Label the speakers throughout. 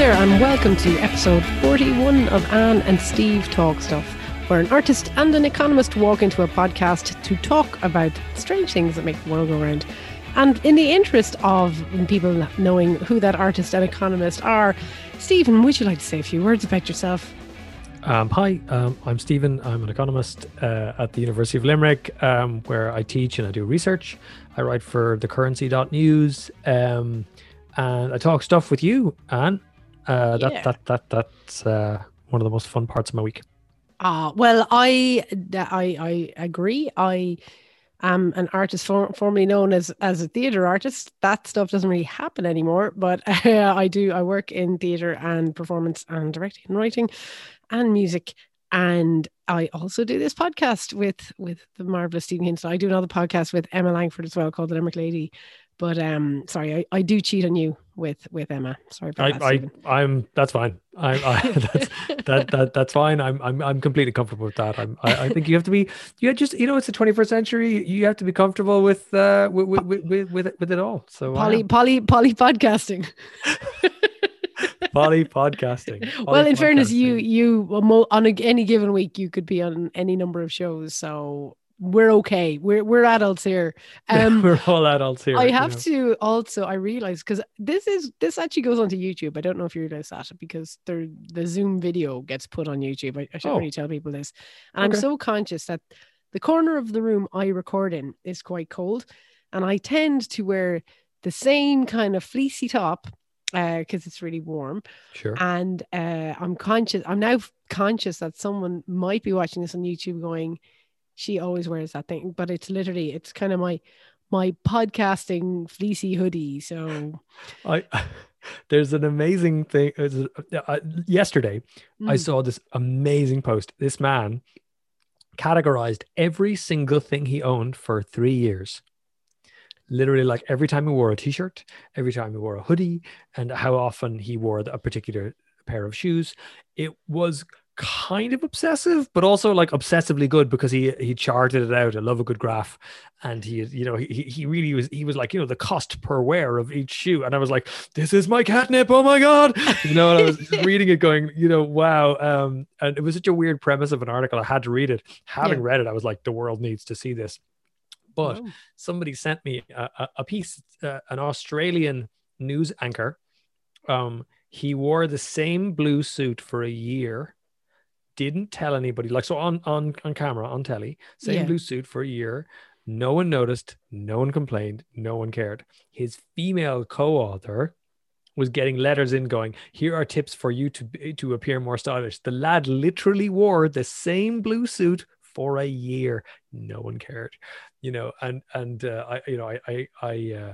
Speaker 1: there, and welcome to episode 41 of Anne and Steve Talk Stuff, where an artist and an economist walk into a podcast to talk about strange things that make the world go round. And in the interest of people knowing who that artist and economist are, Stephen, would you like to say a few words about yourself?
Speaker 2: Um, hi, um, I'm Stephen. I'm an economist uh, at the University of Limerick, um, where I teach and I do research. I write for thecurrency.news, um, and I talk stuff with you, Anne. Uh, that,
Speaker 1: Yeah.
Speaker 2: that that that's uh, one of the most fun parts of my week.
Speaker 1: Ah, well, I, I I agree. I am an artist for, formerly known as as a theater artist. That stuff doesn't really happen anymore, but I do. I work in theater and performance and directing and writing and music. And I also do this podcast with with the marvelous Stephen Hinton. I do another podcast with Emma Langford as well called The Limerick Lady. But um, sorry, I, I do cheat on you with with Emma. Sorry about
Speaker 2: I,
Speaker 1: Stephen.
Speaker 2: I I'm that's fine. I, I that's that that that's fine. I'm I'm I'm completely comfortable with that. I'm I, I think you have to be you just you know it's the 21st century. You have to be comfortable with uh with with with, with, with, it, with it all. So
Speaker 1: Poly
Speaker 2: am.
Speaker 1: poly poly podcasting.
Speaker 2: poly podcasting.
Speaker 1: well
Speaker 2: Poly
Speaker 1: in fairness you you on any given week you could be on any number of shows so we're okay we're we're adults here um
Speaker 2: we're all adults here.
Speaker 1: I
Speaker 2: you
Speaker 1: have
Speaker 2: know.
Speaker 1: to also I realize because this is this actually goes onto YouTube. I don't know if you realize that because the the Zoom video gets put on YouTube. I, I shouldn't
Speaker 2: Oh.
Speaker 1: really tell people this. And I'm so conscious that the corner of the room I record in is quite cold. And I tend to wear the same kind of fleecy top because it's really warm
Speaker 2: Sure.
Speaker 1: and uh, I'm conscious. I'm now conscious that someone might be watching this on YouTube, going, "She always wears that thing," but it's literally it's kind of my my podcasting fleecy hoodie. So
Speaker 2: I there's an amazing thing. it's a- uh, yesterday, I
Speaker 1: Mm.
Speaker 2: saw this amazing post. This man categorized every single thing he owned for three years. Literally, like every time he wore a t-shirt, every time he wore a hoodie, and how often he wore a particular pair of shoes. It was kind of obsessive, but also like obsessively good because he he charted it out. I love a good graph, and he you know he he really was he was like you know the cost per wear of each shoe, and I was like, this is my catnip. Oh my god, you know. And I was reading it, going, you know, wow. Um, and it was such a weird premise of an article. I had to read it. Having
Speaker 1: Yeah.
Speaker 2: read it, I was like, the world needs to see this. But somebody sent me a, a, a piece, uh, an Australian news anchor. Um, he wore the same blue suit for a year, didn't tell anybody. Like so on on on camera on telly, same
Speaker 1: Yeah.
Speaker 2: blue suit for a year. No one noticed. No one complained. No one cared. His female co-author was getting letters in going here are tips for you to be- to appear more stylish the lad literally wore the same blue suit for a year no one cared you know and and uh, i you know i i i uh,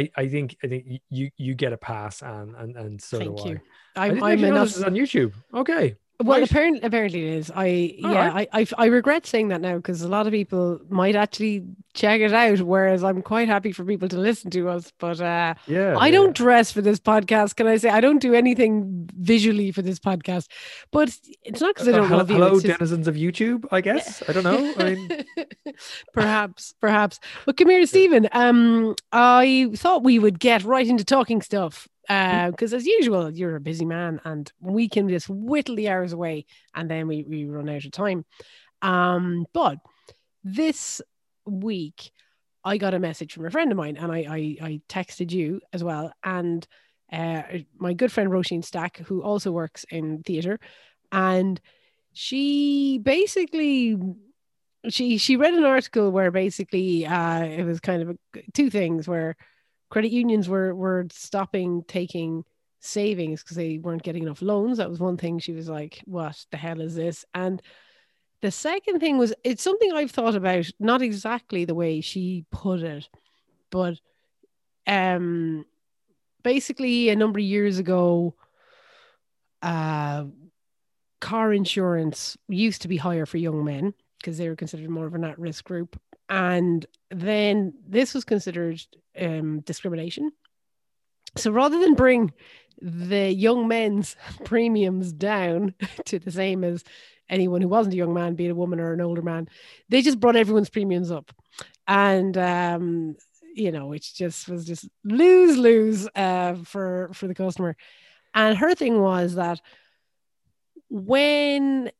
Speaker 2: I, I think I think you you get a pass and and and so
Speaker 1: Thank
Speaker 2: do
Speaker 1: you.
Speaker 2: I. I
Speaker 1: I'm, I'm enough.
Speaker 2: on YouTube. Okay.
Speaker 1: Well,
Speaker 2: Right.
Speaker 1: apparently, apparently it is. I
Speaker 2: All
Speaker 1: yeah, I, I I regret saying that now because a lot of people might actually check it out, whereas I'm quite happy for people to listen to us. But uh,
Speaker 2: Yeah.
Speaker 1: I
Speaker 2: yeah,
Speaker 1: don't dress for this podcast. Can I say I don't do anything visually for this podcast? But it's not because I.
Speaker 2: Uh,
Speaker 1: don't
Speaker 2: hello,
Speaker 1: love you.
Speaker 2: hello
Speaker 1: just-
Speaker 2: denizens of YouTube. I guess I don't know. I mean,
Speaker 1: perhaps, perhaps. But come here, Stephen. Um, I thought we would get right into talking stuff. Because as usual, you're a busy man, and we can just whittle the hours away, and then we, we run out of time. Um, but this week, I got a message from a friend of mine, and I I, I texted you as well, and uh, my good friend Roisin Stack, who also works in theatre, and she basically she she read an article where basically uh, it was kind of a, two things where credit unions were were stopping taking savings because they weren't getting enough loans. That was one thing. She was like, "What the hell is this?" And the second thing was it's something I've thought about, not exactly the way she put it, but um, basically a number of years ago, uh, car insurance used to be higher for young men because they were considered more of an at-risk group, and then this was considered um, discrimination. So rather than bring the young men's premiums down to the same as anyone who wasn't a young man, be it a woman or an older man, they just brought everyone's premiums up. And um, you know, it just was just lose lose uh, for for the customer. And her thing was that when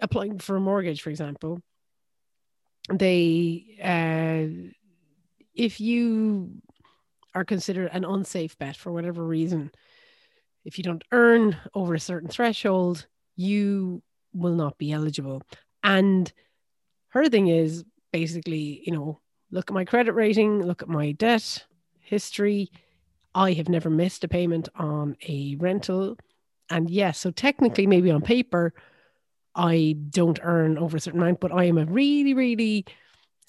Speaker 1: applying for a mortgage, for example, they uh, if you are considered an unsafe bet for whatever reason, if you don't earn over a certain threshold, you will not be eligible. And her thing is basically, you know, look at my credit rating, look at my debt history. I have never missed a payment on a rental. And yes, so technically, maybe on paper, I don't earn over a certain amount, but I am a really, really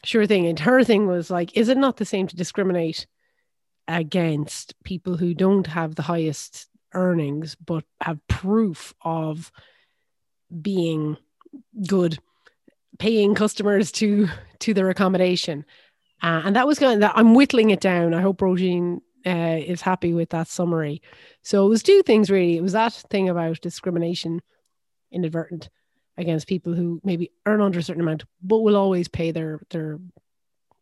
Speaker 1: sure thing. And her thing was like, is it not the same to discriminate against people who don't have the highest earnings but have proof of being good paying customers to to their accommodation uh, and that was going. that i'm whittling it down i hope Roisin uh, is happy with that summary so it was two things really it was that thing about discrimination inadvertent against people who maybe earn under a certain amount but will always pay their their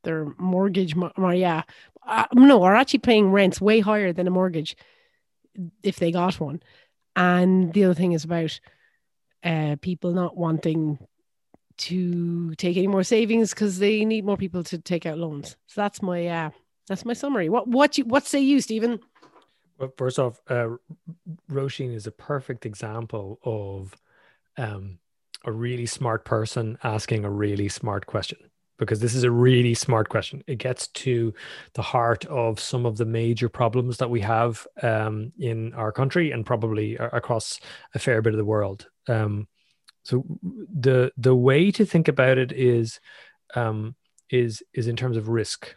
Speaker 1: their mortgage or yeah uh, no are actually paying rents way higher than a mortgage if they got one. And the other thing is about uh, people not wanting to take any more savings because they need more people to take out loans. So that's my uh, that's my summary. What what you what say you, Stephen?
Speaker 2: Well, first off, uh, is a perfect example of um, a really smart person asking a really smart question because this is a really smart question. It gets to the heart of some of the major problems that we have um, in our country and probably across a fair bit of the world. Um, so the the way to think about it is um, is is in terms of risk,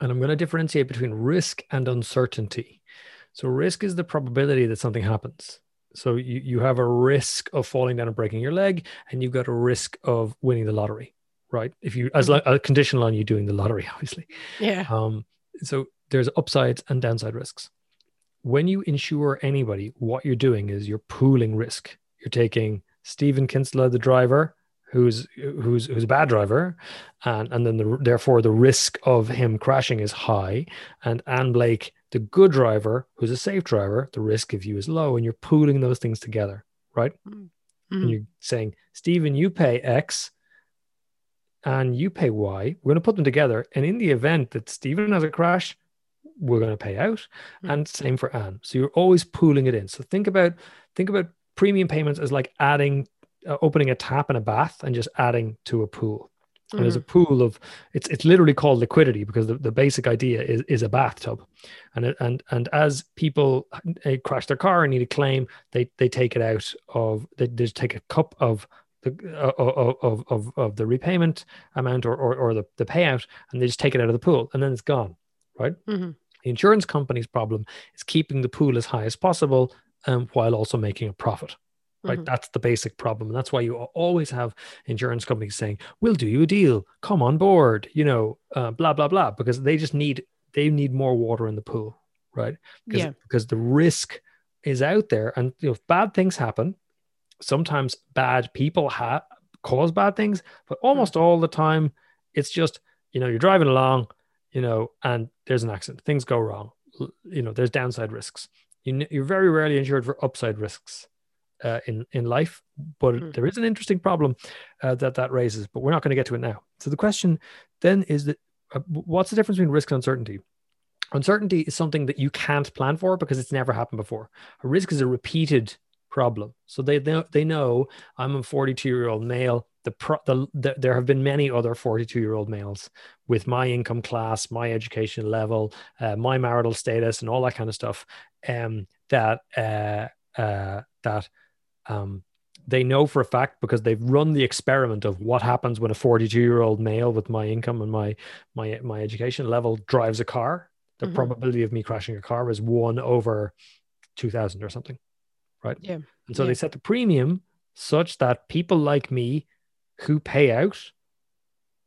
Speaker 2: and I'm going to differentiate between risk and uncertainty. So risk is the probability that something happens. So you, you have a risk of falling down and breaking your leg, and you've got a risk of winning the lottery right? If you as like a conditional on you doing the lottery, obviously.
Speaker 1: Yeah.
Speaker 2: Um, so there's upsides and downside risks. When you insure anybody, what you're doing is you're pooling risk. You're taking Stephen Kinsella, the driver, who's who's who's a bad driver, and and then the, therefore the risk of him crashing is high, and Anne Blake, the good driver, who's a safe driver, the risk of you is low, and you're pooling those things together, right? Mm-hmm. And you're saying, Stephen, you pay X, and you pay Y. We're going to put them together. And in the event that Stephen has a crash, we're going to pay out. Mm-hmm. And same for Anne. So you're always pooling it in. So think about think about premium payments as like adding uh, opening a tap and a bath and just adding to a pool. And mm-hmm. there's a pool of it's it's literally called liquidity because the, the basic idea is, is a bathtub, and and and as people uh, crash their car and need a claim, they they take it out of they, they just take a cup of the uh, of, of of the repayment amount or, or, or the, the payout and they just take it out of the pool and then it's gone right mm-hmm. the insurance company's problem is keeping the pool as high as possible um, while also making a profit right mm-hmm. that's the basic problem and that's why you always have insurance companies saying we'll do you a deal come on board you know uh, blah blah blah because they just need they need more water in the pool right because, yeah. because the risk is out there and you know, if bad things happen sometimes bad people ha- cause bad things, but almost mm. all the time, it's just, you know, you're driving along, you know, and there's an accident, things go wrong, you know, there's downside risks. You, you're very rarely insured for upside risks. Uh, in in life, but mm. there is an interesting problem uh, that that raises. But we're not going to get to it now. So the question then is that uh, what's the difference between risk and uncertainty? Uncertainty is something that you can't plan for because it's never happened before. A risk is a repeated problem. So they they, they know I'm a 42 year old male. The, pro, the, the there have been many other 42 year old males with my income class, my education level, uh, my marital status, and all that kind of stuff. Um, that uh, uh, that um, they know for a fact because they've run the experiment of what happens when a 42 year old male with my income and my my my education level drives a car. The mm-hmm. probability of me crashing a car is one over 2000 or something right?
Speaker 1: Yeah.
Speaker 2: And so
Speaker 1: yeah.
Speaker 2: they set the premium such that people like me who pay out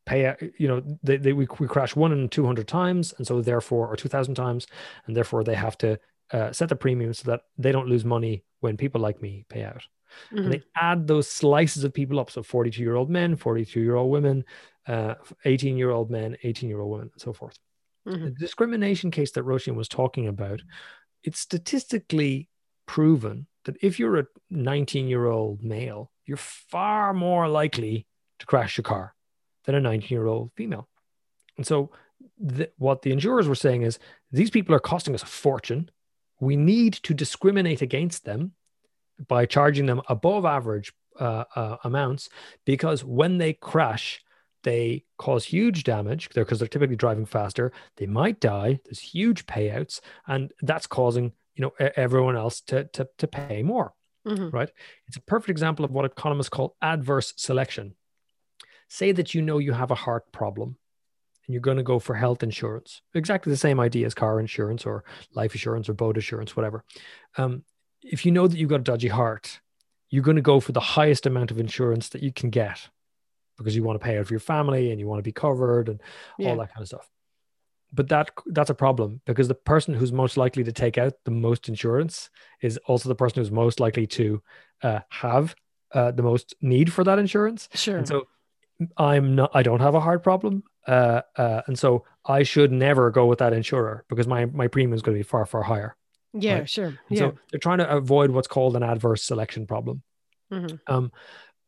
Speaker 2: pay out you know they, they we, we crash one in 200 times and so therefore or 2000 times and therefore they have to uh, set the premium so that they don't lose money when people like me pay out mm-hmm. and they mm-hmm. add those slices of people up so 42 year old men 42 year old women 18 uh, year old men 18 year old women and so forth mm-hmm. the discrimination case that Roisin was talking about it's statistically proven that if you're a 19 year old male, you're far more likely to crash your car than a 19 year old female. And so, the, what the insurers were saying is these people are costing us a fortune. We need to discriminate against them by charging them above average uh, uh, amounts because when they crash, they cause huge damage because they're typically driving faster. They might die. There's huge payouts, and that's causing you know everyone else to to, to pay more. Mm-hmm. Right? It's a perfect example of what economists call adverse selection. Say that you know you have a heart problem and you're going to go for health insurance. Exactly the same idea as car insurance or life insurance or boat insurance, whatever. Um, if you know that you've got a dodgy heart, you're going to go for the highest amount of insurance that you can get because you want to pay out for your family and you want to be covered and yeah. all that kind of stuff. But that that's a problem because the person who's most likely to take out the most insurance is also the person who's most likely to uh, have uh, the most need for that insurance.
Speaker 1: Sure.
Speaker 2: And so I'm not. I don't have a heart problem, uh, uh, and so I should never go with that insurer because my my premium is going to be far far higher.
Speaker 1: Yeah, right? sure.
Speaker 2: Yeah. So they're trying to avoid what's called an adverse selection problem. Mm-hmm. Um,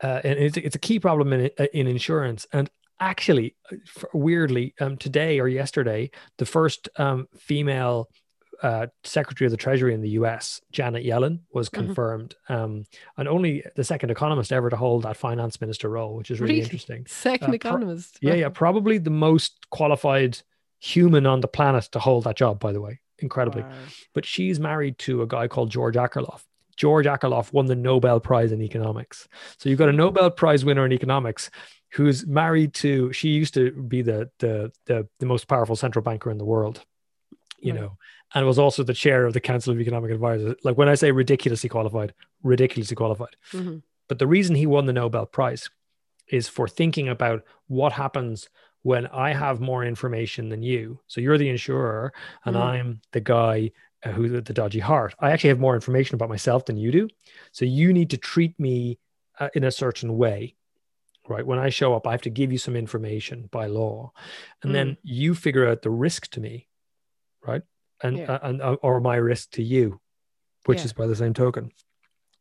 Speaker 2: uh, and it's, it's a key problem in, uh, in insurance. And actually, uh, weirdly, um, today or yesterday, the first um, female uh, Secretary of the Treasury in the US, Janet Yellen, was mm-hmm. confirmed, mm-hmm. um, and only the second economist ever to hold that finance minister role, which is really, really? interesting.
Speaker 1: Second uh, economist.
Speaker 2: Pro- yeah, yeah, probably the most qualified human on the planet to hold that job. By the way, incredibly. Wow. But she's married to a guy called George Akerlof, George Akerlof won the Nobel Prize in economics. So you've got a Nobel Prize winner in economics who's married to she used to be the the the, the most powerful central banker in the world, you right. know, and was also the chair of the Council of Economic Advisors. Like when I say ridiculously qualified, ridiculously qualified. Mm-hmm. But the reason he won the Nobel Prize is for thinking about what happens when I have more information than you. So you're the insurer and mm-hmm. I'm the guy uh, who's the dodgy heart. I actually have more information about myself than you do. So you need to treat me uh, in a certain way, right? When I show up, I have to give you some information by law, and mm. then you figure out the risk to me, right? And yeah. and uh, or my risk to you, which yeah. is by the same token.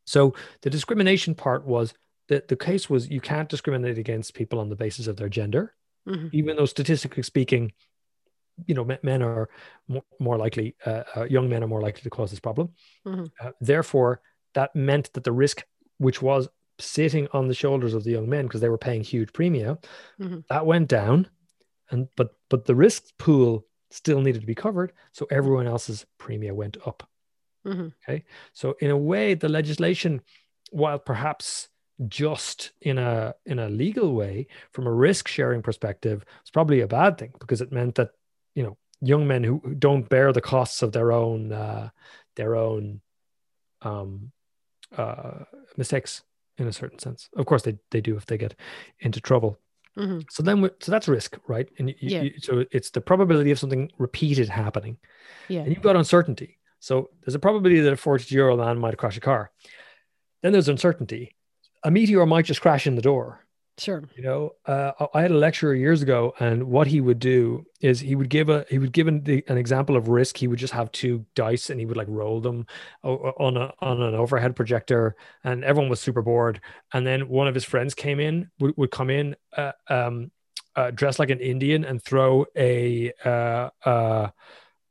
Speaker 2: So the discrimination part was that the case was you can't discriminate against people on the basis of their gender, mm-hmm. even though statistically speaking, you know men are more, more likely uh, uh, young men are more likely to cause this problem mm-hmm. uh, therefore that meant that the risk which was sitting on the shoulders of the young men because they were paying huge premium mm-hmm. that went down and but but the risk pool still needed to be covered so everyone else's premium went up mm-hmm. okay so in a way the legislation while perhaps just in a in a legal way from a risk sharing perspective it's probably a bad thing because it meant that you know young men who, who don't bear the costs of their own uh, their own um, uh, mistakes in a certain sense. Of course, they they do if they get into trouble. Mm-hmm. So then, so that's risk, right? And you, yeah. you, so it's the probability of something repeated happening.
Speaker 1: Yeah.
Speaker 2: And you've got uncertainty. So there's a probability that a 42 year old man might crash a car. Then there's uncertainty. A meteor might just crash in the door.
Speaker 1: Sure.
Speaker 2: You know, uh, I had a lecturer years ago, and what he would do is he would give a he would give an, an example of risk. He would just have two dice, and he would like roll them on a on an overhead projector, and everyone was super bored. And then one of his friends came in would, would come in, uh, um, uh, dressed like an Indian, and throw a uh, uh,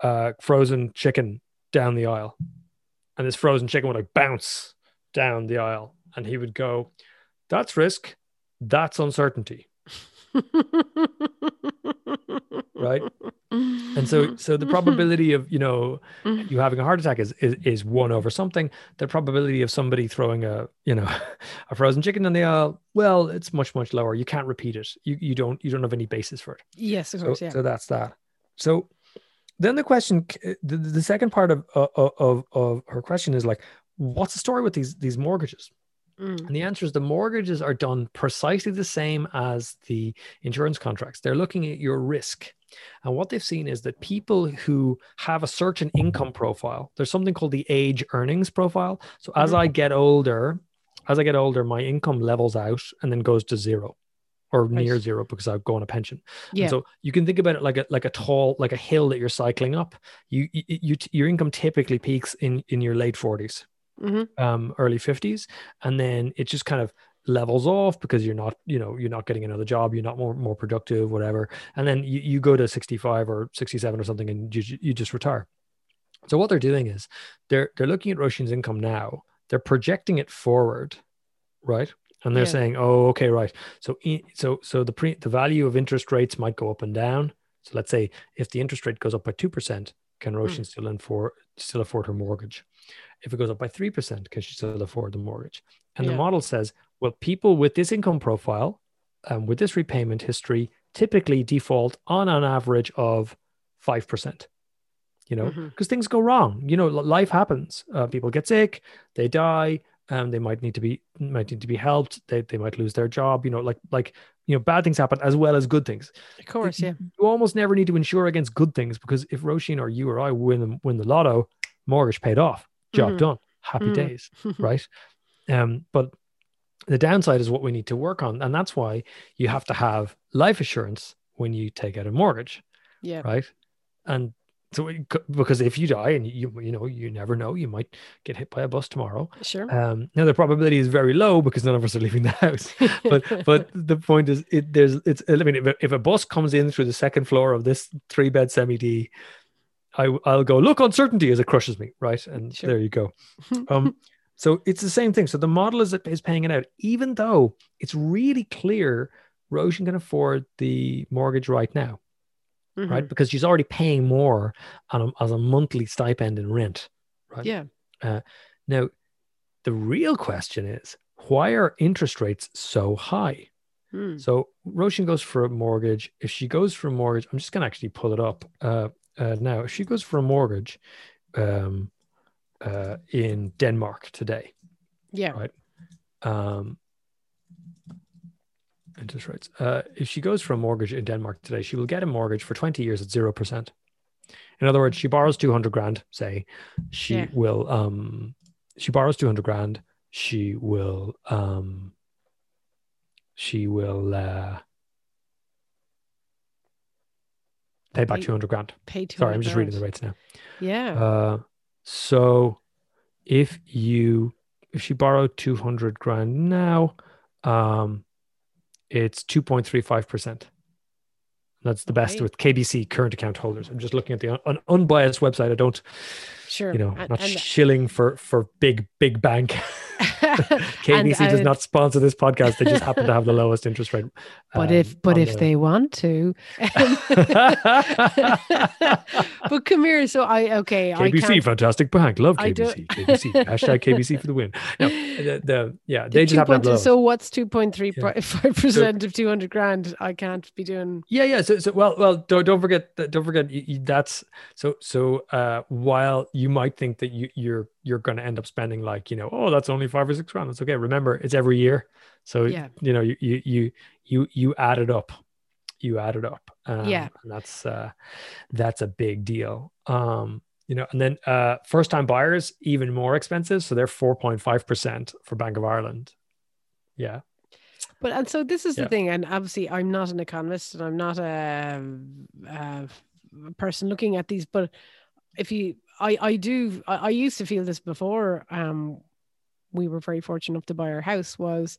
Speaker 2: uh, frozen chicken down the aisle, and this frozen chicken would like bounce down the aisle, and he would go, "That's risk." That's uncertainty. right? And so so the probability of you know you having a heart attack is, is is one over something. The probability of somebody throwing a you know a frozen chicken in the aisle well it's much much lower. You can't repeat it. You you don't you don't have any basis for it.
Speaker 1: Yes of course
Speaker 2: so,
Speaker 1: yeah.
Speaker 2: so that's that. So then the question the, the second part of, of of of her question is like what's the story with these these mortgages Mm. And the answer is the mortgages are done precisely the same as the insurance contracts. They're looking at your risk. And what they've seen is that people who have a certain income profile, there's something called the age earnings profile. So as mm-hmm. I get older, as I get older, my income levels out and then goes to zero. or near zero because I go on a pension. And
Speaker 1: Yeah.
Speaker 2: so you can think about it like a like a tall like a hill that you're cycling up. You you, you your income typically peaks in in your late 40s,
Speaker 1: Mhm.
Speaker 2: um, early 50s, and then it just kind of levels off because you're not you know you're not getting another job you're not more more productive whatever. And then you, you go to 65 or 67 or something and you, you just retire. So what they're doing is they're they're looking at Roisin's income now. They're projecting it forward right? And they're
Speaker 1: Yeah.
Speaker 2: saying oh okay right. So so so the pre the value of interest rates might go up and down. So let's say if the interest rate goes up by 2% can Roisin still afford still afford her mortgage if it goes up by 3% can she still afford the mortgage. And the model says well people with this income profile um, with this repayment history typically default on an average of 5% you know because things go wrong. You know life happens. Uh, people get sick they die um, they might need to be might need to be helped they, they might lose their job you know like like you know bad things happen as well as good things.
Speaker 1: Of course, yeah.
Speaker 2: you almost never need to insure against good things because if Roisin or you or I win the, win the lotto, mortgage paid off, job
Speaker 1: Mhm.
Speaker 2: done, happy
Speaker 1: Mhm.
Speaker 2: days, right? Um, but the downside is what we need to work on, and that's why you have to have life assurance when you take out a mortgage,
Speaker 1: Yeah.
Speaker 2: right? And so because if you die and you you know you never know, you might get hit by a bus tomorrow.
Speaker 1: Sure.
Speaker 2: Um, now the probability is very low because none of us are leaving the house but but the point is it there's it's i mean if if a bus comes in through the second floor of this three bed semi d i i'll go look uncertainty as it crushes me right and
Speaker 1: Sure.
Speaker 2: there you go um so it's the same thing so the model is is paying it out even though it's really clear Roisin can afford the mortgage right now right
Speaker 1: Mhm.
Speaker 2: because she's already paying more on a, as a monthly stipend in rent right
Speaker 1: Yeah.
Speaker 2: now, the real question is why are interest rates so high?
Speaker 1: Mm.
Speaker 2: So Roisin goes for a mortgage. If she goes for a mortgage, I'm just going to actually pull it up uh, uh, now. She goes for a mortgage um, uh, in Denmark today,
Speaker 1: Yeah.
Speaker 2: right? Um, interest rates. Uh, if she goes for a mortgage in Denmark today, she will get a mortgage for 20 years at 0%. In other words, she borrows 200 grand, say, she
Speaker 1: Yeah.
Speaker 2: will, um, she borrows 200 grand, she will, um, she will, uh, pay back
Speaker 1: Pay-
Speaker 2: 200 grand.
Speaker 1: Pay two.
Speaker 2: Sorry, I'm just reading the rates now.
Speaker 1: Yeah.
Speaker 2: Uh, so if you if she borrowed 200 grand now, um, it's 2.35 percent. That's the best
Speaker 1: Okay.
Speaker 2: with KBC current account holders. I'm just looking at the un- an unbiased website. I don't,
Speaker 1: sure.
Speaker 2: you know,
Speaker 1: And-
Speaker 2: not
Speaker 1: and-
Speaker 2: shilling for for big big bank. KBC
Speaker 1: And,
Speaker 2: does
Speaker 1: uh,
Speaker 2: not sponsor this podcast. They just happen to have the lowest interest rate.
Speaker 1: But
Speaker 2: um,
Speaker 1: if but if
Speaker 2: the-
Speaker 1: they want to, but come here. So I okay.
Speaker 2: KBC,
Speaker 1: can't,
Speaker 2: fantastic bank, love KBC. KBC, hashtag KBC for the win. No, the, the yeah,
Speaker 1: the
Speaker 2: they just happen to have the
Speaker 1: 2.2
Speaker 2: lowest.
Speaker 1: so what's two point three five percent of two hundred grand? I can't be doing.
Speaker 2: Yeah, yeah. So, so well, well, don't, don't forget that. Don't forget that's so. So, uh, while you might think that you, you're you're going to end up spending like you know, oh, that's only five or six grand. That's okay. Remember, it's every year. So
Speaker 1: Yeah.
Speaker 2: you know, you you you you you add it up. You add it up. Um,
Speaker 1: Yeah.
Speaker 2: and that's uh, that's a big deal. Um, you know, and then uh, first time buyers even more expensive. So they're four point five percent for Bank of Ireland. Yeah.
Speaker 1: But and so this is
Speaker 2: Yeah.
Speaker 1: the thing, and obviously I'm not an economist and I'm not a, a person looking at these, but if you, I, I do, I, I used to feel this before. Um, we were very fortunate enough to buy our house. Was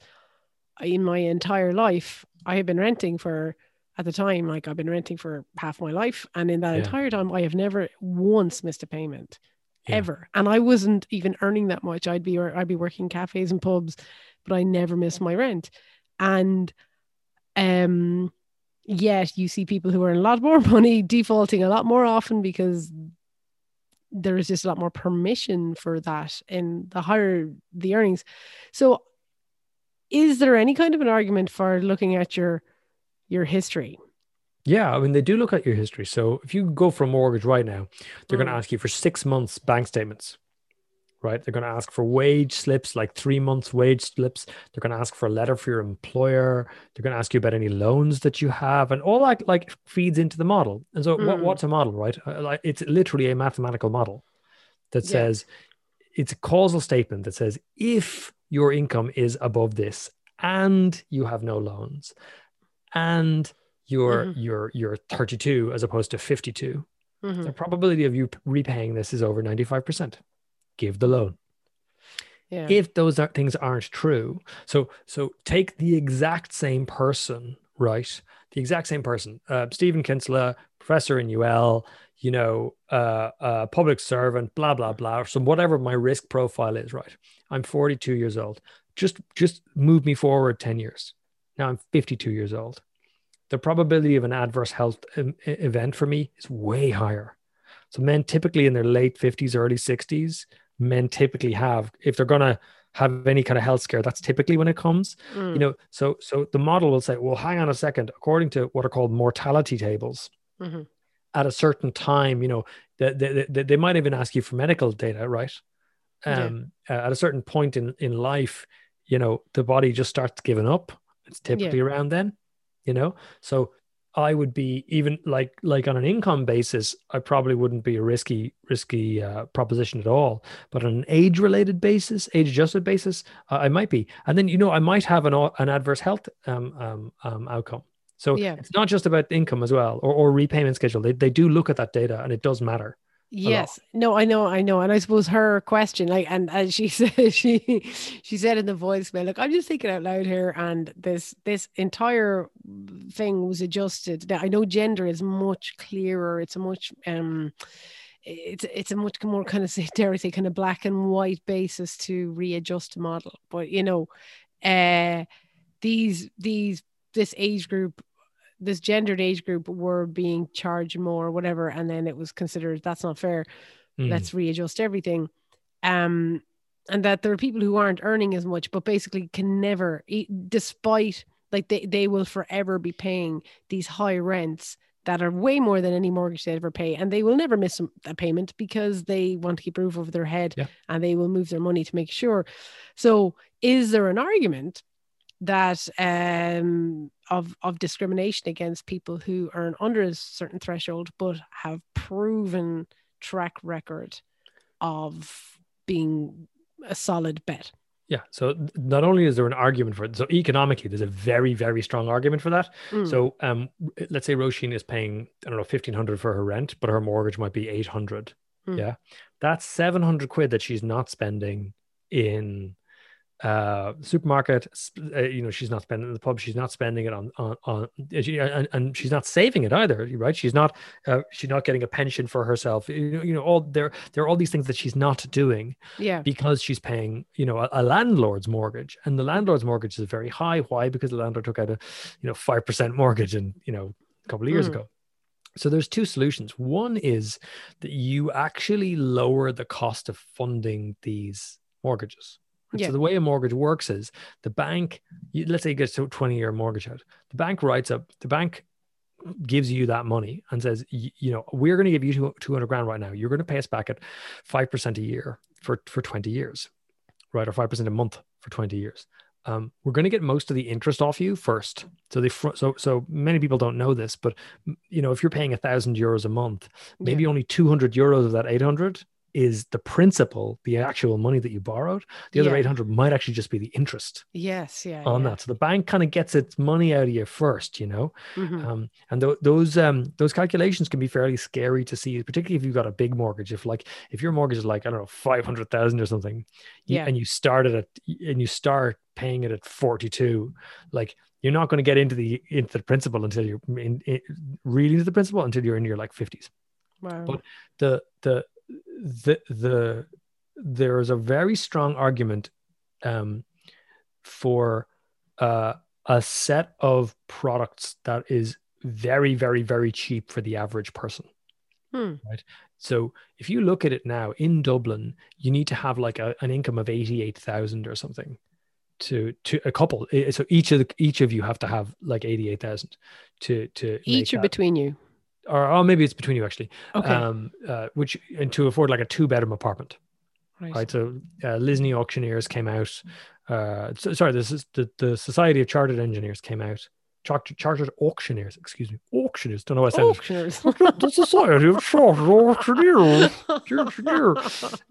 Speaker 1: in my entire life, I have been renting for at the time, like I've been renting for half my life, and in that
Speaker 2: Yeah.
Speaker 1: entire time, I have never once missed a payment.
Speaker 2: Yeah.
Speaker 1: Ever, and I wasn't even earning that much. I'd be I'd be working cafes and pubs, but I never missed my rent and um yet you see people who earn a lot more money defaulting a lot more often because there is just a lot more permission for that in the higher the earnings so is there any kind of an argument for looking at your your history
Speaker 2: Yeah, I mean they do look at your history. So if you go for a mortgage right now, they're going to
Speaker 1: Mm.
Speaker 2: ask you for six months bank statements. Right? They're going to ask for wage slips, like three months wage slips. They're going to ask for a letter for your employer. They're going to ask you about any loans that you have, and all that like feeds into the model. And so, what,
Speaker 1: Mm.
Speaker 2: what's a model, right? Uh, Like it's literally a mathematical model that
Speaker 1: Yeah.
Speaker 2: says it's a causal statement that says if your income is above this and you have no loans, and you're
Speaker 1: Mhm.
Speaker 2: you're you're 32 as opposed to 52,
Speaker 1: Mhm.
Speaker 2: the probability of you repaying this is over 95%. Give the loan.
Speaker 1: Yeah.
Speaker 2: If those are, things aren't true, so so take the exact same person, right? The exact same person, uh, Stephen Kinsella, professor in UL, you know, uh, uh, public servant, blah blah blah. So whatever my risk profile is, right? I'm 42 years old. Just just move me forward 10 years. Now I'm 52 years old. The probability of an adverse health event for me is way higher. So men typically in their late 50s, early 60s, men typically have, if they're gonna have any kind of health scare, that's typically when it comes.
Speaker 1: Mm.
Speaker 2: You know, so so the model will say, well, hang on a second, according to what are called mortality tables,
Speaker 1: Mhm.
Speaker 2: at a certain time, you know, they, they, they, they might even ask you for medical data, right?
Speaker 1: Yeah.
Speaker 2: Um, uh, at a certain point in, in life, you know, the body just starts giving up. It's typically around then, you know. So I would be even like like on an income basis, I probably wouldn't be a risky risky uh, proposition at all. But on an age related basis, age adjusted basis, uh, I might be. And then you know I might have an an adverse health um, um, um, outcome. So
Speaker 1: Yeah.
Speaker 2: it's not just about income as well or, or repayment schedule. They, they do look at that data and it does matter.
Speaker 1: Yes. No, I know, I know. And I suppose her question, like, and as she said, she she said in the voicemail, look, I'm just thinking out loud here, and this this entire thing was adjusted. Now I know gender is much clearer. It's a much um it's it's a much more kind of say dare I say kind of black and white basis to readjust a model. But you know, uh these these this age group this gendered age group were being charged more, whatever, and then it was considered that's not fair.
Speaker 2: Mm.
Speaker 1: Let's readjust everything. Um, and that there are people who aren't earning as much, but basically can never, despite like they, they will forever be paying these high rents that are way more than any mortgage they ever pay, and they will never miss a- payment because they want to keep a roof over their head,
Speaker 2: Yeah.
Speaker 1: and they will move their money to make sure. So, is there an argument that um, of of discrimination against people who earn under a certain threshold but have proven track record of being a solid bet.
Speaker 2: Yeah. So not only is there an argument for it, so economically, there's a very, very strong argument for that.
Speaker 1: Mm.
Speaker 2: So um, let's say Roisin is paying, I don't know, 1500 for her rent, but her mortgage might be 800.
Speaker 1: Mm.
Speaker 2: Yeah. That's 700 quid that she's not spending in uh supermarket uh, you know she's not spending it in the pub she's not spending it on on, on she- and, and she's not saving it either right? She's not uh, she's not getting a pension for herself you know, you know all there there are all these things that she's not doing
Speaker 1: yeah.
Speaker 2: because she's paying you know a, a landlord's mortgage and the landlord's mortgage is very high. Why? Because the landlord took out a you know 5% mortgage and you know a couple of years
Speaker 1: Mm.
Speaker 2: ago. So there's two solutions. One is that you actually lower the cost of funding these mortgages And
Speaker 1: Yeah.
Speaker 2: so the way a mortgage works is the bank you, let's say you get a 20 year mortgage out the bank writes up the bank gives you that money and says you know we're going to give you two- 200 grand right now. You're going to pay us back at 5% a year for for 20 years right? Or 5% a month for 20 years. Um, we're going to get most of the interest off you first. So they fr- so so many people don't know this but you know if you're paying a thousand euros a month maybe only 200 euros of that 800 is the principal the actual money that you borrowed the other
Speaker 1: Yeah.
Speaker 2: 800 might actually just be the interest
Speaker 1: Yes. Yeah.
Speaker 2: on
Speaker 1: yeah.
Speaker 2: that so the bank kind of gets its money out of you first you know
Speaker 1: Mhm.
Speaker 2: um, and th- those um, those calculations can be fairly scary to see, particularly if you've got a big mortgage. If like if your mortgage is like I don't know five hundred thousand or something, you-
Speaker 1: Yeah.
Speaker 2: and you started at and you start paying it at forty two, like you're not going to get into the into the principal until you're in, in, really into the principal until you're in your like fifties.
Speaker 1: Wow.
Speaker 2: but- The the the the there is a very strong argument um, for uh, a set of products that is very, very, very cheap for the average person.
Speaker 1: Hmm.
Speaker 2: So if you look at it now in Dublin, you need to have like a, an income of eighty-eight thousand or something to to a couple. So each of the, each of you have to have like eighty-eight thousand to to
Speaker 1: Each or
Speaker 2: that-
Speaker 1: between you.
Speaker 2: Or oh maybe it's between you actually.
Speaker 1: Okay.
Speaker 2: Um, uh, which and to afford like a two-bedroom apartment
Speaker 1: right.
Speaker 2: right? So uh, Lisney Auctioneers came out. Uh, so, sorry, this is the, the Society of Chartered Engineers came out. Chartered, Chartered Auctioneers, excuse me, auctioneers. Don't know what I said.
Speaker 1: Auctioneers.
Speaker 2: the Society of Chartered Auctioneers engineer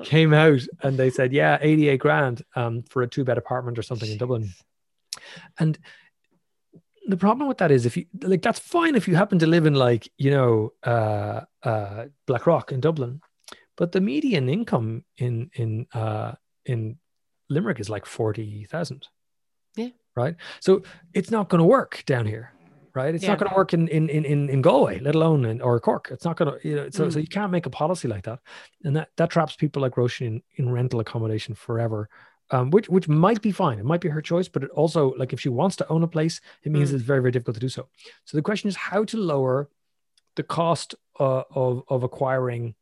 Speaker 2: came out and they said, yeah, 88 grand um, for a two bed apartment or something in Dublin. And the problem with that is if you like that's fine if you happen to live in like you know uh uh blackrock in dublin but the median income in in uh in limerick is like 40000
Speaker 1: Yeah.
Speaker 2: right so it's not going to work down here right it's
Speaker 1: Yeah.
Speaker 2: not going to work in in in in, in galway let alone in or cork it's not going to you know so, so
Speaker 1: Mm.
Speaker 2: you can't make a policy like that and that that traps people like Roisin in, in rental accommodation forever um, which which might be fine. It might be her choice, but it also like if she wants to own a place, it means
Speaker 1: Mm.
Speaker 2: it's very very difficult to do so. So the question is how to lower the cost uh, of of acquiring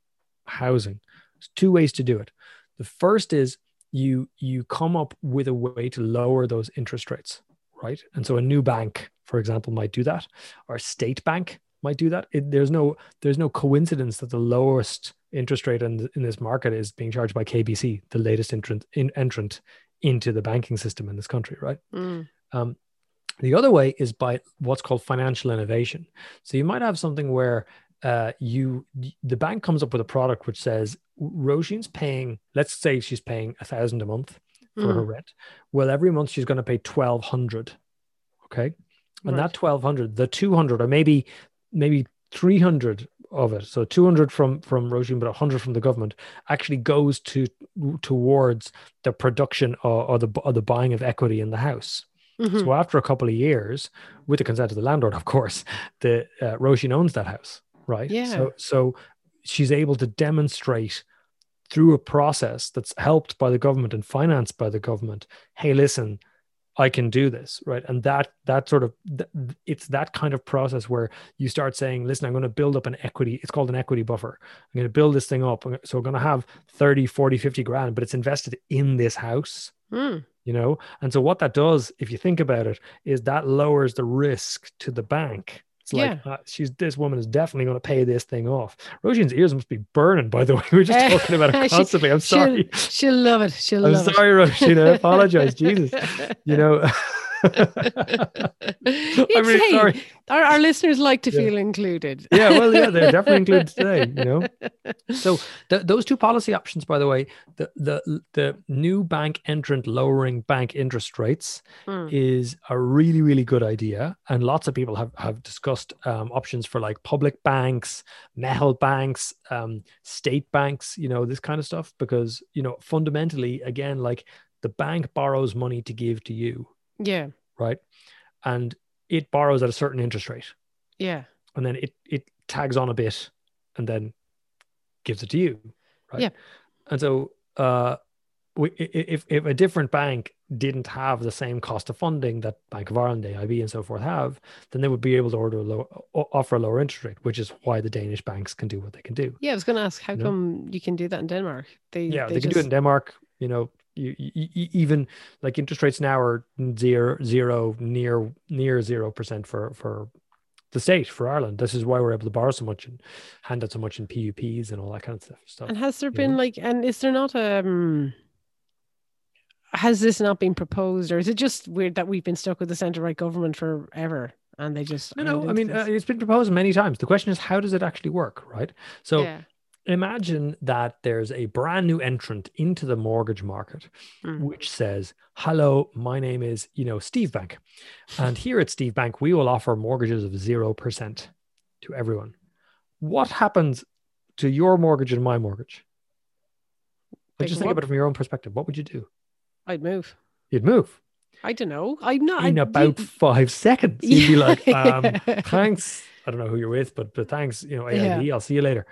Speaker 2: housing. There's two ways to do it. The first is you you come up with a way to lower those interest rates, right? And so a new bank, for example, might do that, or a state bank might do that. It, there's no there's no coincidence that the lowest interest rate in, in this market is being charged by KBC, the latest entrant in, entrant into the banking system in this country, right?
Speaker 1: Mm.
Speaker 2: Um, the other way is by what's called financial innovation. So you might have something where uh, you the bank comes up with a product which says Roisin's paying, let's say she's paying a thousand a month for her
Speaker 1: Mm.
Speaker 2: rent. Well, every month she's going to pay twelve hundred. Okay, and
Speaker 1: Right.
Speaker 2: that twelve hundred, the two hundred, or maybe maybe three hundred of it, so two hundred from from Roisin, but hundred from the government, actually goes to towards the production or, or the or the buying of equity in the house.
Speaker 1: Mhm.
Speaker 2: So after a couple of years, with the consent of the landlord, of course, the uh, Roisin owns that house, right?
Speaker 1: Yeah.
Speaker 2: So so she's able to demonstrate through a process that's helped by the government and financed by the government. Hey, listen, I can do this, right? And that that sort of it's that kind of process where you start saying, listen, I'm going to build up an equity. It's called an equity buffer. I'm going to build this thing up. So I'm going to have 30, 40, 50 grand, but it's invested in this house
Speaker 1: Mm.
Speaker 2: you know and so what that does if you think about it is that lowers the risk to the bank it's like uh, she's this woman is definitely going to pay this thing off. Roisin's ears must be burning by the way. We were just talking about it
Speaker 1: she-
Speaker 2: constantly. I'm sorry
Speaker 1: She'll, love it. she'll love it. She'll
Speaker 2: i'm
Speaker 1: it.
Speaker 2: sorry Roisin i apologize. Jesus. You know I'm really
Speaker 1: hey,
Speaker 2: sorry
Speaker 1: Our, our listeners like to
Speaker 2: Yeah.
Speaker 1: feel included.
Speaker 2: yeah well yeah they're definitely included today you know so th- those two policy options by the way the the the new bank entrant lowering bank interest rates
Speaker 1: Mm.
Speaker 2: is a really really good idea and lots of people have have discussed um, options for like public banks mutual banks um, state banks you know this kind of stuff because you know fundamentally again like the bank borrows money to give to you
Speaker 1: Yeah.
Speaker 2: right and it borrows at a certain interest rate
Speaker 1: Yeah.
Speaker 2: and then it it tags on a bit and then gives it to you right
Speaker 1: Yeah.
Speaker 2: and so uh we, if if a different bank didn't have the same cost of funding that Bank of Ireland, AIB, and so forth have, then they would be able to order a low, offer a lower interest rate, which is why the Danish banks can do what they can do.
Speaker 1: Yeah. I was going to ask, how
Speaker 2: No.
Speaker 1: come you can do that in Denmark? They,
Speaker 2: Yeah, they, can do it in Denmark. You know, you, you, even like interest rates now are zero, zero, near near zero percent for for the state for Ireland. This is why we're able to borrow so much and hand out so much in PUPs and all that kind of stuff. stuff.
Speaker 1: And has there been
Speaker 2: know?
Speaker 1: like, and is there not um, has this not been proposed, or is it just weird that we've been stuck with the centre right government forever and they just
Speaker 2: No, no. I mean, uh, it's been proposed many times. The question is, how does it actually work, right? So
Speaker 1: yeah,
Speaker 2: imagine that there's a brand new entrant into the mortgage market,
Speaker 1: Mm.
Speaker 2: which says, "Hello, my name is, you know, Steve Bank, and here at Steve Bank, we will offer mortgages of zero percent to everyone." What happens to your mortgage and my mortgage? Like just think
Speaker 1: what?
Speaker 2: about it from your own perspective. What would you do?
Speaker 1: I'd move.
Speaker 2: You'd move
Speaker 1: I don't know. I'm not
Speaker 2: in
Speaker 1: I,
Speaker 2: about
Speaker 1: you-
Speaker 2: five seconds. You'd be like, um, thanks. I don't know who you're with, but but thanks, you know,
Speaker 1: Yeah.
Speaker 2: I'll see you later.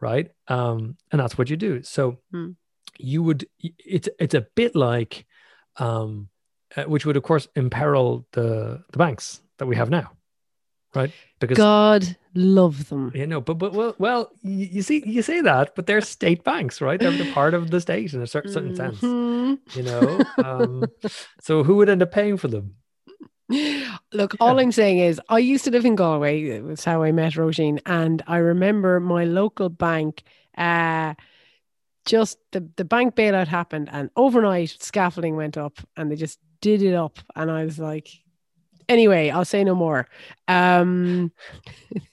Speaker 2: Right. Um, and that's what you do. So
Speaker 1: Hmm.
Speaker 2: you would it's it's a bit like um uh, which would of course imperil the the banks that we have now. Right? Because
Speaker 1: God love them.
Speaker 2: you know, but but well, well, you, you see, you say that, but they're state banks, right? They're, they're part of the state in a certain, certain sense,
Speaker 1: Mhm.
Speaker 2: you know. Um, so who would end up paying for them?
Speaker 1: Look, all I'm saying is, I used to live in Galway. It was how I met Roisin, and I remember my local bank. Uh, just the the bank bailout happened, and overnight scaffolding went up, and they just did it up, and I was like, anyway, I'll say no more. Um,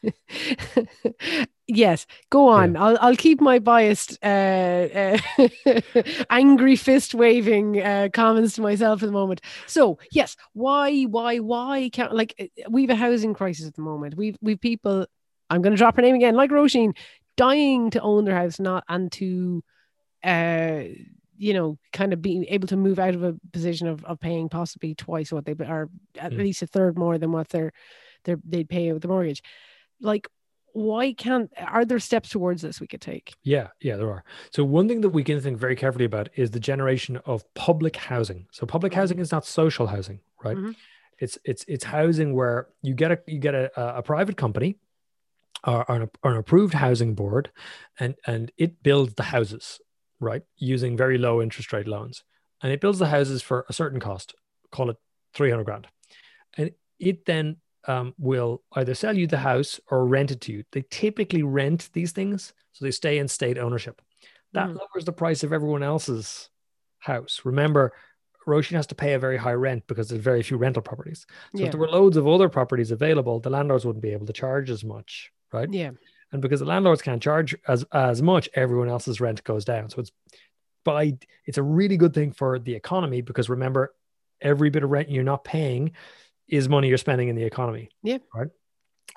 Speaker 1: Yes, go on. I'll I'll keep my biased, uh, uh, angry fist waving uh, comments to myself at the moment. So yes, why, why, why can't like uh, we've a housing crisis at the moment. We've we've people. I'm going to drop her name again, like Roisin, dying to own their house, not and to, uh, you know, kind of being able to move out of a position of of paying possibly twice what they are, at
Speaker 2: Mm.
Speaker 1: least a third more than what they're they're they'd pay with the mortgage. Like why can't are there steps towards this we could take
Speaker 2: Yeah, yeah, there are. So one thing that we can think very carefully about is the generation of public housing. So public
Speaker 1: Mhm.
Speaker 2: housing is not social housing, right?
Speaker 1: Mhm.
Speaker 2: It's it's it's housing where you get a you get a, a private company or, or, an, or an approved housing board, and and it builds the houses, right, using very low interest rate loans, and it builds the houses for a certain cost, call it three hundred grand, and it then um, will either sell you the house or rent it to you. They typically rent these things, so they stay in state ownership. That
Speaker 1: Mhm.
Speaker 2: lowers the price of everyone else's house. Remember, Roisin has to pay a very high rent because there's very few rental properties. So
Speaker 1: yeah
Speaker 2: if there were loads of other properties available, the landlords wouldn't be able to charge as much, right?
Speaker 1: yeah
Speaker 2: And because the landlords can't charge as as much, everyone else's rent goes down. So it's by it's a really good thing for the economy because remember, every bit of rent you're not paying is money you're spending in the economy.
Speaker 1: Yeah.
Speaker 2: Right.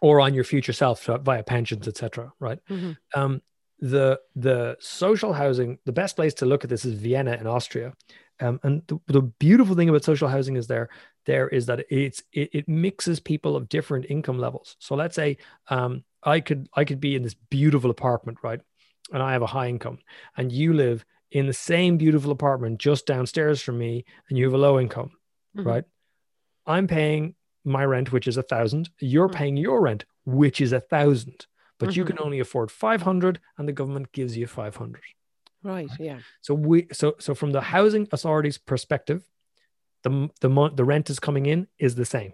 Speaker 2: Or on your future self so via pensions, etc. Right.
Speaker 1: Mhm.
Speaker 2: Um, the the social housing, the best place to look at this is Vienna in Austria. Um, and the, the beautiful thing about social housing is there there is that it's it, it mixes people of different income levels. So let's say um, I could I could be in this beautiful apartment, right? And I have a high income, and you live in the same beautiful apartment just downstairs from me, and you have a low income,
Speaker 1: Mhm.
Speaker 2: right? I'm paying my rent, which is a thousand. You're
Speaker 1: Mhm.
Speaker 2: paying your rent, which is a thousand, but you
Speaker 1: Mhm.
Speaker 2: can only afford five hundred, and the government gives you five hundred.
Speaker 1: right yeah
Speaker 2: So we so so from the housing authorities' perspective, the the the rent is coming in is the same,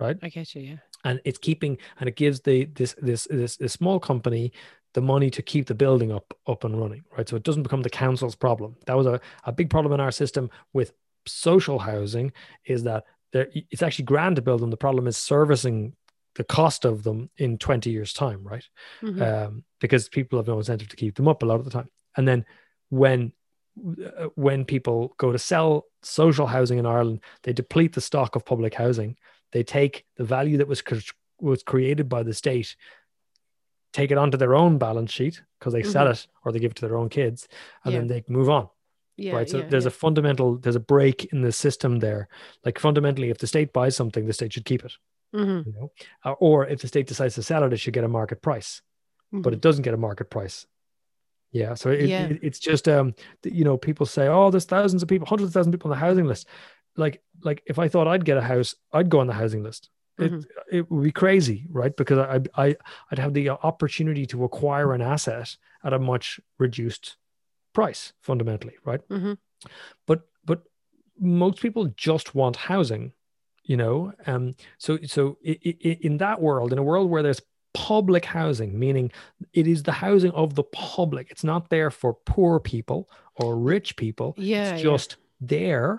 Speaker 2: right?
Speaker 1: i get you yeah
Speaker 2: And it's keeping and it gives the this this this, this small company the money to keep the building up up and running, right? So it doesn't become the council's problem. That was a, a big problem in our system with social housing is that there it's actually grand to build them. The problem is servicing the cost of them in 20 years time, right?
Speaker 1: Mhm.
Speaker 2: um, because people have no incentive to keep them up a lot of the time. And then when uh, when people go to sell social housing in Ireland, they deplete the stock of public housing. They take the value that was cr- was created by the state, take it onto their own balance sheet because they sell it or they give it to their own kids, and then they move on
Speaker 1: yeah
Speaker 2: right so
Speaker 1: yeah,
Speaker 2: there's
Speaker 1: yeah.
Speaker 2: a fundamental there's a break in the system there like fundamentally if the state buys something the state should keep it
Speaker 1: Mhm.
Speaker 2: you know Uh, or if the state decides to sell it it should get a market price but
Speaker 1: Mhm.
Speaker 2: it doesn't get a market price yeah so it,
Speaker 1: Yeah.
Speaker 2: it- it's just um you know people say oh there's thousands of people hundreds of thousands of people on the housing list like like if i thought i'd get a house i'd go on the housing list it,
Speaker 1: Mhm.
Speaker 2: it would be crazy right because I, I i'd have the opportunity to acquire an asset at a much reduced price fundamentally right
Speaker 1: Mhm.
Speaker 2: but but most people just want housing you know um so so i i in that world in a world where there's public housing meaning it is the housing of the public it's not there for poor people or rich people
Speaker 1: yeah
Speaker 2: it's
Speaker 1: yeah.
Speaker 2: just there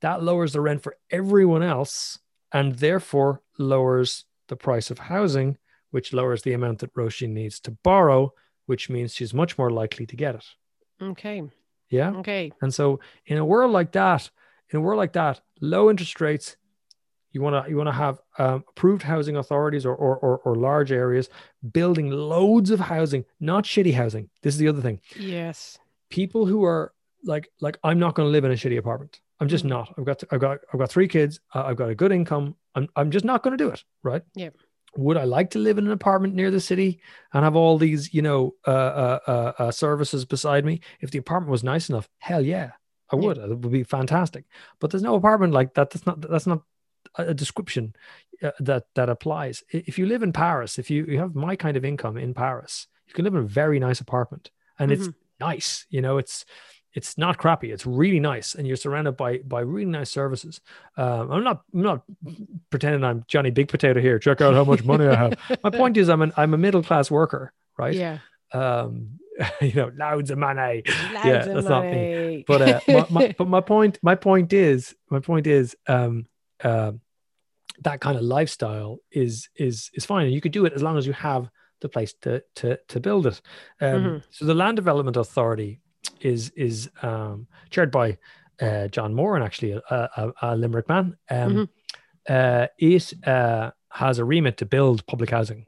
Speaker 2: that lowers the rent for everyone else and therefore lowers the price of housing which lowers the amount that Roisin needs to borrow which means she's much more likely to get it
Speaker 1: okay
Speaker 2: yeah
Speaker 1: okay
Speaker 2: and so in a world like that, in a world like that, low interest rates, you want to you want to have um, approved housing authorities or, or or or large areas building loads of housing, not shitty housing. This is the other thing.
Speaker 1: yes
Speaker 2: People who are like like I'm not going to live in a shitty apartment. I'm just
Speaker 1: Mhm.
Speaker 2: not. I've got I've got I've got three kids. Uh, I've got a good income. I'm I'm just not going to do it. Right.
Speaker 1: Yep.
Speaker 2: Would I like to live in an apartment near the city and have all these, you know, uh, uh, uh, uh, services beside me? If the apartment was nice enough, hell yeah, I
Speaker 1: Yeah.
Speaker 2: would. It would be fantastic. But there's no apartment like that. That's not. That's not a description uh, that that applies. If you live in Paris, if you, you have my kind of income in Paris, you can live in a very nice apartment, and it's nice. You know, it's it's not crappy. It's really nice, and you're surrounded by by really nice services. Um, I'm not I'm not pretending I'm Johnny Big Potato here. Check out how much money I have. My point is, I'm an I'm a middle class worker, right?
Speaker 1: yeah
Speaker 2: Um, you know, loads of money.
Speaker 1: Loads of
Speaker 2: that's not me. But uh, my, my, but my point my point is my point is um uh, that kind of lifestyle is is is fine. And you could do it as long as you have the place to to to build it. Um,
Speaker 1: Mhm.
Speaker 2: So the Land Development Authority is is um, chaired by uh, John Moran and actually a, a, a Limerick man. Um,
Speaker 1: Mhm.
Speaker 2: uh, it uh, has a remit to build public housing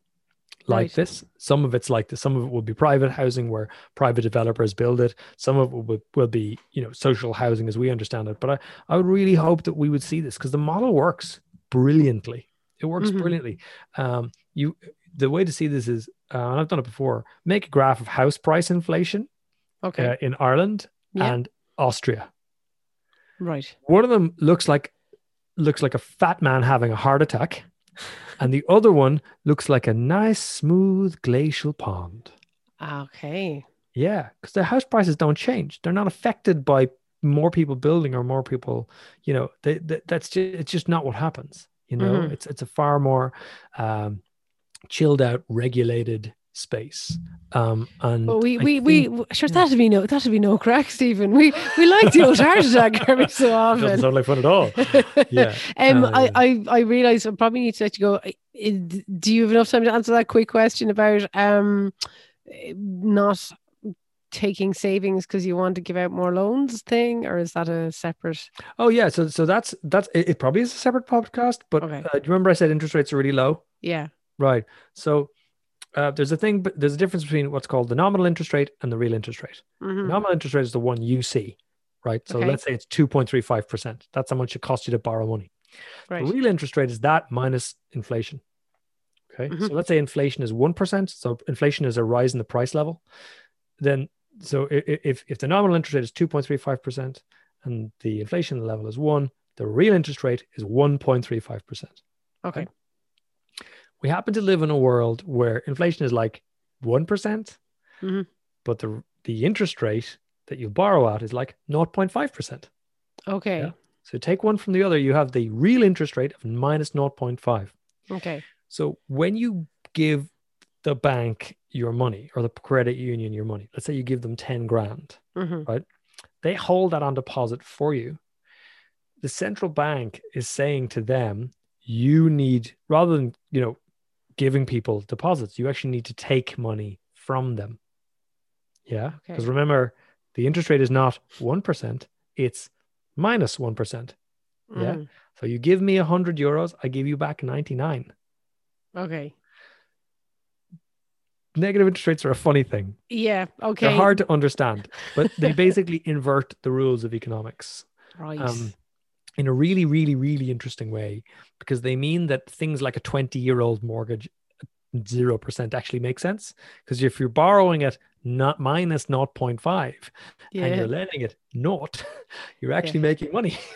Speaker 2: like
Speaker 1: Right.
Speaker 2: this. Some of it's like this. Some of it will be private housing where private developers build it. Some of it will, will be, you know, social housing as we understand it. But I, I would really hope that we would see this because the model works brilliantly. It works
Speaker 1: Mhm.
Speaker 2: brilliantly. Um, you, the way to see this is, uh, and I've done it before. Make a graph of house price inflation
Speaker 1: Okay.
Speaker 2: uh, in Ireland
Speaker 1: Yeah.
Speaker 2: and Austria.
Speaker 1: right.
Speaker 2: One of them looks like looks like a fat man having a heart attack, and the other one looks like a nice, smooth glacial pond.
Speaker 1: Okay.
Speaker 2: Yeah, because the house prices don't change. They're not affected by more people building or more people. You know, they, they, that's just, it's just not what happens. You know,
Speaker 1: Mhm.
Speaker 2: it's it's a far more um, chilled out, regulated space. Um, and
Speaker 1: But we we
Speaker 2: think-
Speaker 1: we sure that'd be no that'd be no crack, Stephen. We we like the old heart attack every so
Speaker 2: It doesn't
Speaker 1: often.
Speaker 2: sound like fun at all. Yeah.
Speaker 1: um, I,
Speaker 2: Um,
Speaker 1: I I realize I probably need to let you go. Do you have enough time to answer that quick question about um not taking savings because you want to give out more loans thing, or is that a separate?
Speaker 2: Oh yeah, so so that's that's it, it probably is a separate podcast, but
Speaker 1: Okay.
Speaker 2: uh, do you remember I said interest rates are really low?
Speaker 1: Yeah.
Speaker 2: Right. So uh, there's a thing, but there's a difference between what's called the nominal interest rate and the real interest rate. The
Speaker 1: Mhm.
Speaker 2: nominal interest rate is the one you see, right? So
Speaker 1: Okay.
Speaker 2: let's say it's 2.35%. That's how much it costs you to borrow money.
Speaker 1: Right.
Speaker 2: The real interest rate is that minus inflation. Okay.
Speaker 1: Mhm.
Speaker 2: So let's say inflation is 1%. So inflation is a rise in the price level. Then, so if, if the nominal interest rate is 2.35% and the inflation level is one, the real interest rate is 1.35%.
Speaker 1: Okay.
Speaker 2: We happen to live in a world where inflation is like 1%,
Speaker 1: Mhm.
Speaker 2: but the, the interest rate that you borrow at is like 0.5%.
Speaker 1: Okay.
Speaker 2: Yeah. So take one from the other, you have the real interest rate of minus 0.5.
Speaker 1: Okay.
Speaker 2: So when you give the bank your money or the credit union your money, let's say you give them 10 grand,
Speaker 1: hmm
Speaker 2: they hold that on deposit for you. The central bank is saying to them, you need, rather than, you know, giving people deposits, you actually need to take money from them. Yeah. Because
Speaker 1: Okay.
Speaker 2: remember, the interest rate is not 1%, it's minus 1. Yeah.
Speaker 1: Mhm.
Speaker 2: So you give me 100 euros, I give you back 99.
Speaker 1: Okay.
Speaker 2: Negative interest rates are a funny thing.
Speaker 1: Yeah. Okay.
Speaker 2: They're hard to understand, but they basically invert the rules of economics
Speaker 1: Right.
Speaker 2: um, in a really, really, really interesting way because they mean that things like a 20 year old mortgage, 0% actually make sense. Because if you're borrowing at not minus 0.5 and you're lending it not, you're actually making money.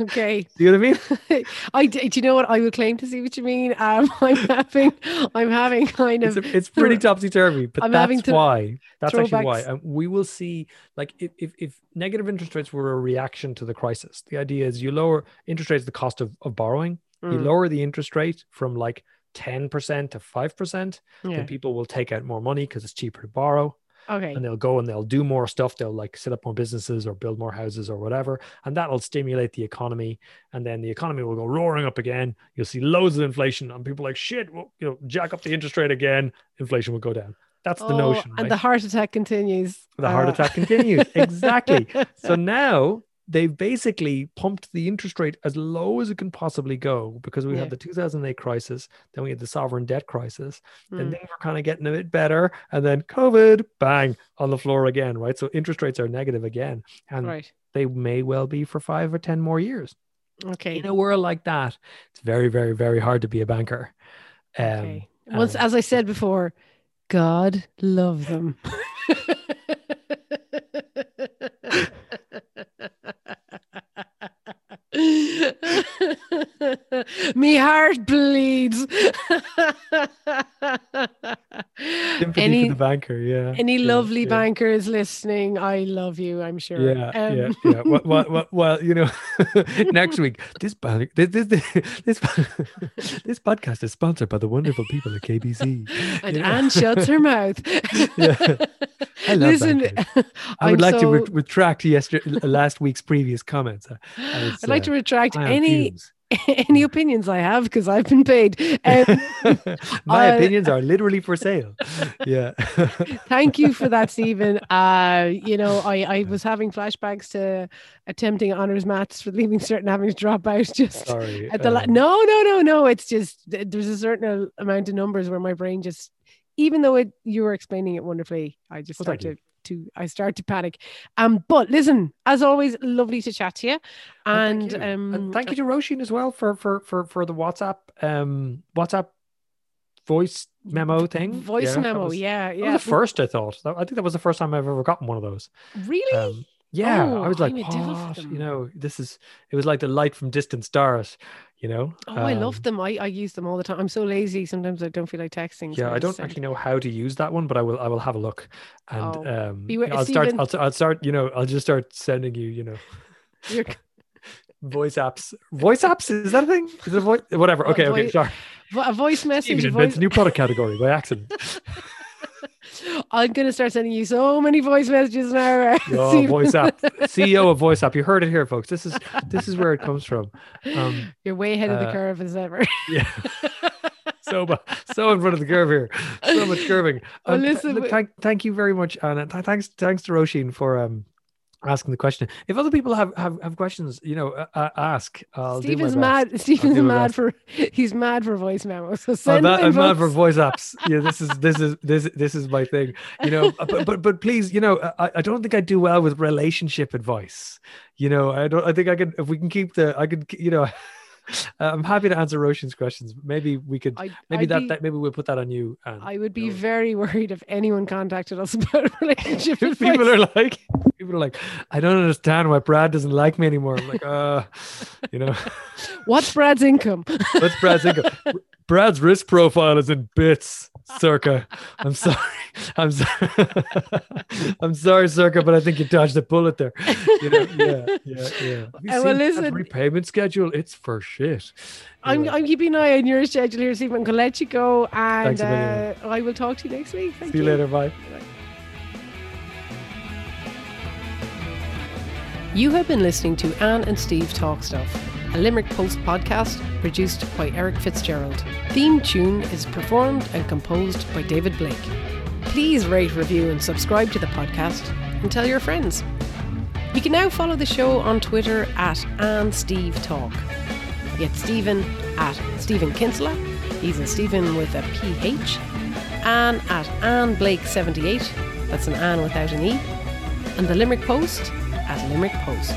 Speaker 1: Okay.
Speaker 2: Do you know what I mean?
Speaker 1: I do you know what I would claim to see what you mean? Um, I'm having I'm having kind
Speaker 2: It's,
Speaker 1: of
Speaker 2: a, it's pretty topsy turvy, but
Speaker 1: I'm having
Speaker 2: that's
Speaker 1: to
Speaker 2: why. That's actually why. And we will see, like, if, if, if negative interest rates were a reaction to the crisis, the idea is you lower interest rates, the cost of, of borrowing, you
Speaker 1: Mm,
Speaker 2: lower the interest rate from like 10% to 5%,
Speaker 1: yeah.
Speaker 2: then people will take out more money because it's cheaper to borrow
Speaker 1: Okay.
Speaker 2: and they'll go and they'll do more stuff. They'll like set up more businesses or build more houses or whatever. And that'll stimulate the economy. And then the economy will go roaring up again. You'll see loads of inflation and people like, shit, well, you know, jack up the interest rate again. Inflation will go down. That's the
Speaker 1: Oh,
Speaker 2: notion.
Speaker 1: And
Speaker 2: right?
Speaker 1: the heart attack continues.
Speaker 2: The heart
Speaker 1: Uh,
Speaker 2: attack continues. Exactly. So now they've basically pumped the interest rate as low as it can possibly go because we
Speaker 1: Yeah.
Speaker 2: had the 2008 crisis, then we had the sovereign debt crisis, then
Speaker 1: Mm,
Speaker 2: things were kind of getting a bit better, and then COVID, bang, on the floor again, right? So interest rates are negative again, and
Speaker 1: right.
Speaker 2: they may well be for five or 10 more years.
Speaker 1: Okay.
Speaker 2: In a world like that, it's very, very, very hard to be a banker. Um,
Speaker 1: okay. Once,
Speaker 2: um,
Speaker 1: as I said before, God love them. Me heart bleeds.
Speaker 2: sympathy
Speaker 1: any
Speaker 2: for the banker, yeah.
Speaker 1: any
Speaker 2: yeah,
Speaker 1: lovely
Speaker 2: yeah.
Speaker 1: bankers listening, I love you. I'm sure.
Speaker 2: Yeah,
Speaker 1: Um,
Speaker 2: yeah, yeah. Well, well, well, you know, next week this this this this this, podcast is sponsored by the wonderful people at KBC.
Speaker 1: and
Speaker 2: you know?
Speaker 1: Anne shuts her mouth.
Speaker 2: Yeah. I love
Speaker 1: Listen,
Speaker 2: bankers. I would
Speaker 1: I'm
Speaker 2: like to re- retract yesterday last week's previous comments. I,
Speaker 1: I'd like to retract any
Speaker 2: fumes.
Speaker 1: any opinions I have because I've been paid. Um,
Speaker 2: My opinions are literally for sale. Yeah.
Speaker 1: thank you for that, Stephen. Uh, you know, I, I was having flashbacks to attempting honors maths for leaving certain having to drop out just
Speaker 2: Sorry.
Speaker 1: at the la-
Speaker 2: um,
Speaker 1: no no no no it's just there's a certain amount of numbers where my brain just even though it you were explaining it wonderfully i just
Speaker 2: Well,
Speaker 1: start to, to i start to panic um but listen as always lovely to chat to you and,
Speaker 2: thank you.
Speaker 1: um
Speaker 2: And thank you to Roisin as well for for for for the WhatsApp um WhatsApp voice memo thing.
Speaker 1: voice
Speaker 2: that
Speaker 1: memo
Speaker 2: was-
Speaker 1: yeah
Speaker 2: That
Speaker 1: yeah
Speaker 2: was the first I thought. I think that was the first time I've ever gotten one of those.
Speaker 1: really
Speaker 2: Um, yeah,
Speaker 1: Oh,
Speaker 2: I was like,
Speaker 1: I'm a devil for
Speaker 2: what?
Speaker 1: them.
Speaker 2: You know, this is. It was like the light from distant stars. You know.
Speaker 1: oh i love
Speaker 2: Um,
Speaker 1: them I, I use them all the time i'm so lazy sometimes i don't feel like texting so
Speaker 2: Yeah, I
Speaker 1: just
Speaker 2: don't
Speaker 1: send-
Speaker 2: actually know how to use that one, but I will. I will have a look, and
Speaker 1: Oh,
Speaker 2: um, I'll start. I'll, I'll start. You know, I'll just start sending you. You know,
Speaker 1: You're-
Speaker 2: voice apps. Voice apps is that a thing? Is it a voice? Whatever. Okay. Okay. Sorry.
Speaker 1: a voice message
Speaker 2: invents
Speaker 1: voice,
Speaker 2: a new product category by accident.
Speaker 1: i'm gonna start sending you so many voice messages now uh,
Speaker 2: Oh, voice app. CEO of voice app. You heard it here, folks. This is this is where it comes from. Um,
Speaker 1: you're way ahead of the
Speaker 2: uh,
Speaker 1: curve as ever
Speaker 2: yeah. so so in front of the curve here. So much curving. Um, th-
Speaker 1: listen, we-
Speaker 2: thank thank you very much, Anna. Th- thanks thanks to Roisin for um asking the question. If other people have have, have questions, you know, uh, ask. I'll
Speaker 1: mad. Stephen's
Speaker 2: do
Speaker 1: mad for he's mad for voice memos. So
Speaker 2: I'm
Speaker 1: send
Speaker 2: mad,
Speaker 1: in
Speaker 2: I'm mad for
Speaker 1: voice-
Speaker 2: voice apps. Yeah, this is this is this this is my thing. You know, uh, but but, but please, you know, I, I don't think I do well with relationship advice. You know, I don't. I think I can if we can keep the. I could. You know, I'm happy to answer Roisin's questions. Maybe we could.
Speaker 1: I'd-
Speaker 2: maybe that,
Speaker 1: be-
Speaker 2: that maybe we'll put that on you. And
Speaker 1: I would be
Speaker 2: you know,
Speaker 1: very worried if anyone contacted us about relationship.
Speaker 2: people are like, people are like, I don't understand why Brad doesn't like me anymore. I'm like, uh, you know,
Speaker 1: What's Brad's income?
Speaker 2: what's Brad's income? Brad's risk profile is in bits, Sorcha. I'm sorry. I'm sorry. I'm sorry, Sorcha, but I think you dodged a bullet there. You know, yeah, yeah, yeah. Have you
Speaker 1: Uh, well,
Speaker 2: seen Brad's
Speaker 1: listen-
Speaker 2: repayment schedule? It's for shit.
Speaker 1: I'm,
Speaker 2: Anyway,
Speaker 1: I'm keeping an eye on your schedule here, Stephen. I'm going to let you go. And
Speaker 2: Thanks
Speaker 1: uh, I will talk to you next week. Thank
Speaker 2: see you later. Bye.
Speaker 1: You have been listening to Anne and Steve Talk Stuff, a Limerick Post podcast produced by Eric Fitzgerald. Theme tune is performed and composed by David Blake. Please rate, review, and subscribe to the podcast and tell your friends. You can now follow the show on Twitter at Anne Steve Talk. Get Stephen at Stephen Kinsella. He's a Stephen with a PH. Anne at Anne Blake 78. That's an Anne without an E. And the Limerick Post at Limerick Post.